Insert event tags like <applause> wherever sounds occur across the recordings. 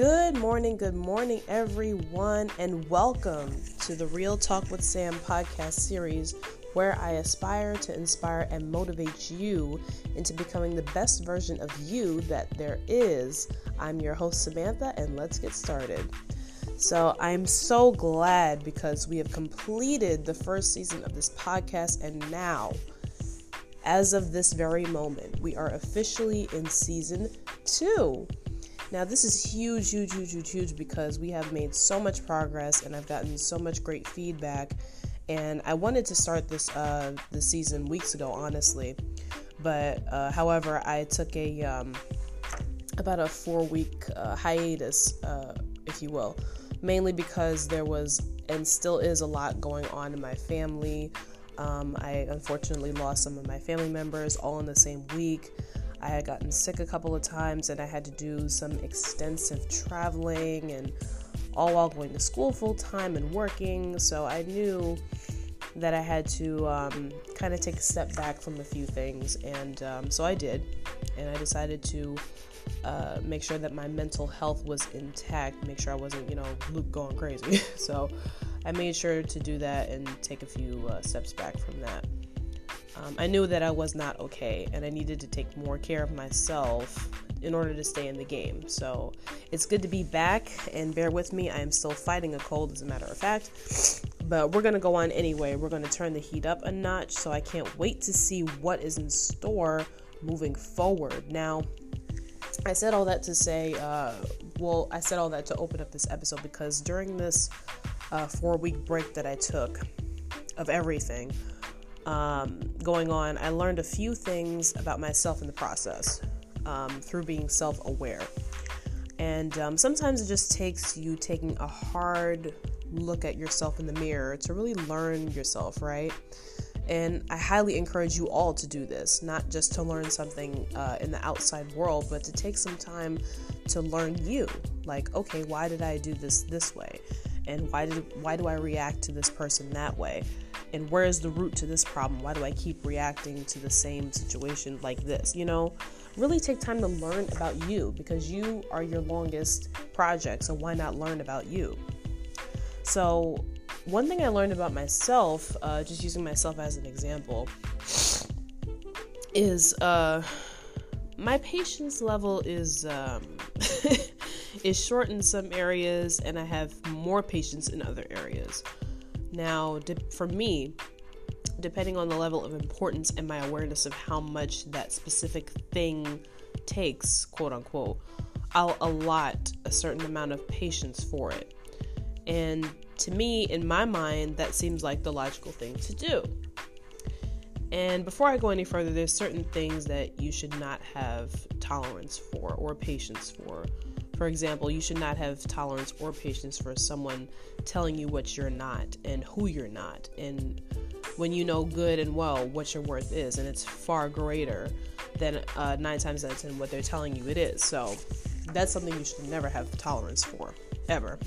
Good morning, good morning, everyone, and welcome to the Real Talk with Sam podcast series where I aspire to inspire and motivate you into becoming the best version of you that there is. I'm your host, Samantha, and let's get started. So, I'm so glad because we have completed the first season of this podcast, and now, as of this very moment, we are officially in season two. Now, this is huge, huge, huge, huge, huge because we have made so much progress and I've gotten so much great feedback. And I wanted to start this uh, this season weeks ago, honestly, but uh, however, I took a um, about a four week uh, hiatus, uh, if you will, mainly because there was and still is a lot going on in my family. Um, I unfortunately lost some of my family members all in the same week. I had gotten sick a couple of times and I had to do some extensive traveling and all while going to school full time and working. So I knew that I had to um, kind of take a step back from a few things. And um, so I did. And I decided to uh, make sure that my mental health was intact, make sure I wasn't, you know, going crazy. <laughs> so I made sure to do that and take a few uh, steps back from that. Um, I knew that I was not okay and I needed to take more care of myself in order to stay in the game. So it's good to be back and bear with me. I am still fighting a cold, as a matter of fact. But we're going to go on anyway. We're going to turn the heat up a notch. So I can't wait to see what is in store moving forward. Now, I said all that to say, uh, well, I said all that to open up this episode because during this uh, four week break that I took of everything, um, going on, I learned a few things about myself in the process um, through being self aware. And um, sometimes it just takes you taking a hard look at yourself in the mirror to really learn yourself, right? And I highly encourage you all to do this, not just to learn something uh, in the outside world, but to take some time to learn you. Like, okay, why did I do this this way? And why did why do I react to this person that way? And where is the root to this problem? Why do I keep reacting to the same situation like this? You know, really take time to learn about you because you are your longest project. So why not learn about you? So, one thing I learned about myself, uh, just using myself as an example, is uh, my patience level is um, <laughs> is short in some areas, and I have more patience in other areas. Now, for me, depending on the level of importance and my awareness of how much that specific thing takes, quote unquote, I'll allot a certain amount of patience for it. And to me, in my mind, that seems like the logical thing to do. And before I go any further, there's certain things that you should not have tolerance for or patience for. For example, you should not have tolerance or patience for someone telling you what you're not and who you're not, and when you know good and well what your worth is, and it's far greater than uh, nine times out of ten what they're telling you it is. So that's something you should never have tolerance for, ever.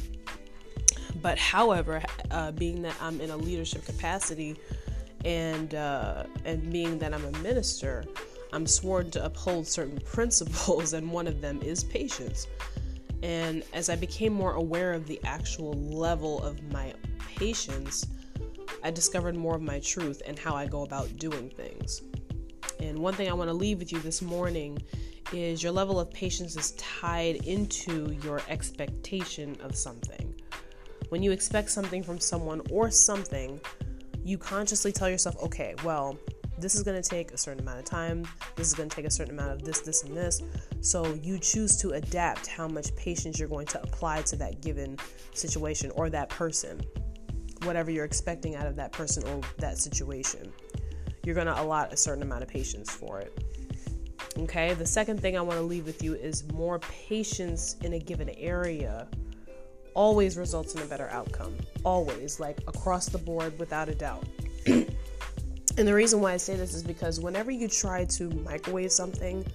But however, uh, being that I'm in a leadership capacity and uh, and being that I'm a minister, I'm sworn to uphold certain <laughs> principles, and one of them is patience. And as I became more aware of the actual level of my patience, I discovered more of my truth and how I go about doing things. And one thing I want to leave with you this morning is your level of patience is tied into your expectation of something. When you expect something from someone or something, you consciously tell yourself, okay, well, this is going to take a certain amount of time. This is going to take a certain amount of this, this, and this. So you choose to adapt how much patience you're going to apply to that given situation or that person, whatever you're expecting out of that person or that situation. You're going to allot a certain amount of patience for it. Okay, the second thing I want to leave with you is more patience in a given area always results in a better outcome. Always, like across the board, without a doubt. <clears throat> And the reason why I say this is because whenever you try to microwave something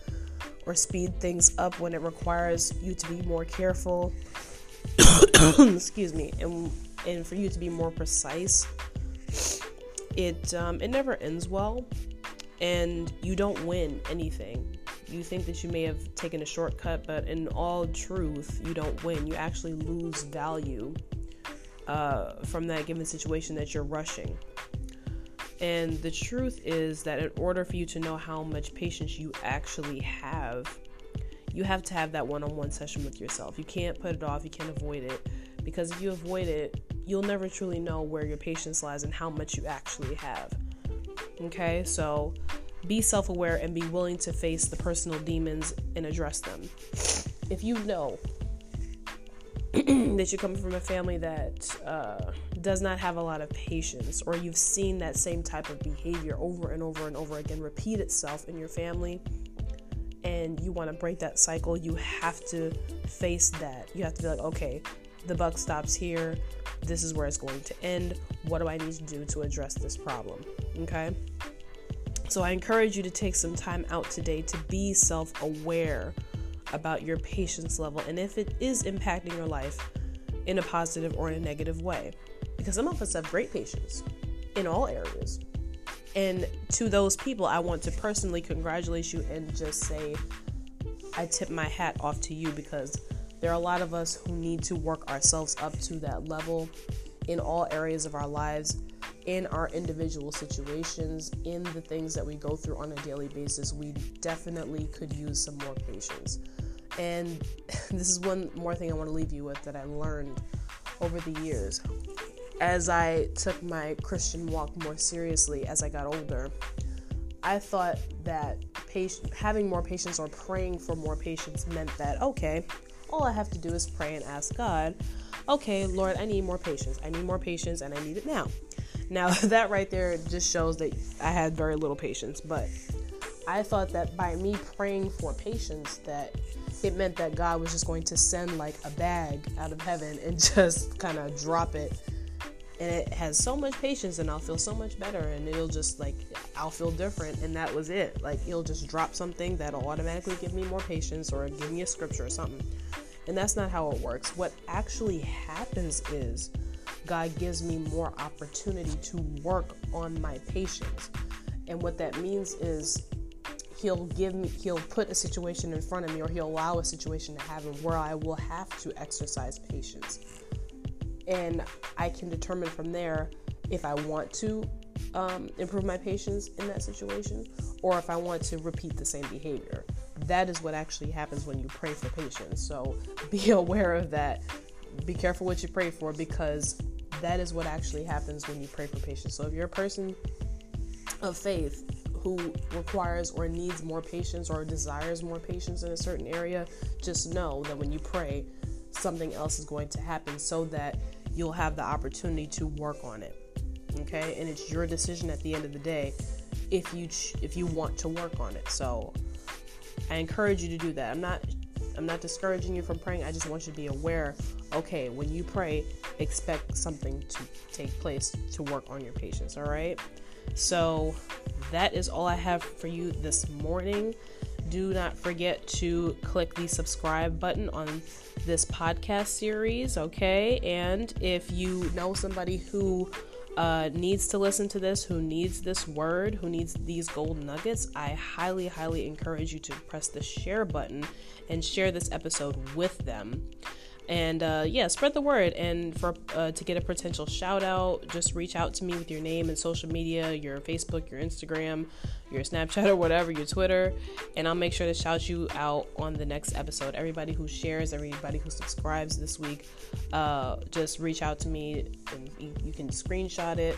or speed things up when it requires you to be more careful, <coughs> excuse me, and and for you to be more precise, it um, it never ends well, and you don't win anything you think that you may have taken a shortcut, but in all truth, you don't win. You actually lose value uh, from that given situation that you're rushing. And the truth is that in order for you to know how much patience you actually have, you have to have that one on one session with yourself. You can't put it off, you can't avoid it. Because if you avoid it, you'll never truly know where your patience lies and how much you actually have. Okay, so be self aware and be willing to face the personal demons and address them. If you know <clears throat> that you come from a family that uh, does not have a lot of patience, or you've seen that same type of behavior over and over and over again repeat itself in your family, and you want to break that cycle, you have to face that. You have to be like, okay, the buck stops here. This is where it's going to end. What do I need to do to address this problem? Okay. So I encourage you to take some time out today to be self aware about your patience level and if it is impacting your life in a positive or in a negative way. Because some of us have great patience in all areas. And to those people, I want to personally congratulate you and just say, I tip my hat off to you because there are a lot of us who need to work ourselves up to that level in all areas of our lives, in our individual situations, in the things that we go through on a daily basis. We definitely could use some more patience. And <laughs> this is one more thing I want to leave you with that I learned over the years. As I took my Christian walk more seriously as I got older, I thought that patient, having more patience or praying for more patience meant that, okay, all I have to do is pray and ask God, okay, Lord, I need more patience. I need more patience and I need it now. Now, <laughs> that right there just shows that I had very little patience, but I thought that by me praying for patience that it meant that God was just going to send like a bag out of heaven and <laughs> just kind of drop it and it has so much patience and I'll feel so much better and it'll just like I'll feel different and that was it. Like it'll just drop something that'll automatically give me more patience or give me a scripture or something. And that's not how it works. What actually happens is God gives me more opportunity to work on my patience. And what that means is he'll give me he'll put a situation in front of me or he'll allow a situation to happen where I will have to exercise patience and I can determine from there if I want to um, improve my patience in that situation or if I want to repeat the same behavior. That is what actually happens when you pray for patience. So be <laughs> aware of that. Be careful what you pray for because that is what actually happens when you pray for patience. So if you're a person of faith who requires or needs more patience or desires more patience in a certain area, just know that when you pray, something else is going to happen so that you'll have the opportunity to work on it. Okay? And it's your decision at the end of the day if you ch- if you want to work on it. So I encourage you to do that. I'm not I'm not discouraging you from praying. I just want you to be aware, okay, when you pray, expect something to take place to work on your patience, all right? So that is all I have for you this morning do not forget to click the subscribe button on this podcast series, okay? And if you know somebody who uh, needs to listen to this, who needs this word, who needs these gold nuggets, I highly, highly encourage you to press the share button and share this episode with them and uh, yeah spread the word. And for uh, to get a potential shout out just reach out to me with your name and social media your facebook your instagram your snapchat or whatever your twitter. And i'll make sure to shout you out on the next episode. Everybody who shares everybody who subscribes this week uh, just reach out to me and you can screenshot it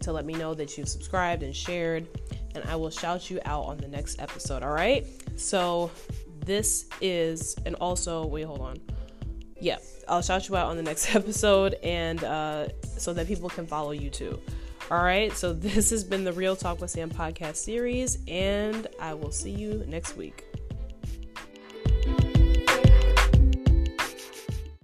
to let me know that you've subscribed and shared. And i will shout you out on the next episode. All right? So this is and also wait hold on yeah, I'll shout you out on the next <laughs> episode and uh, so that people can follow you too. All right, so this has been the Real Talk with Sam podcast series, and I will see you next week.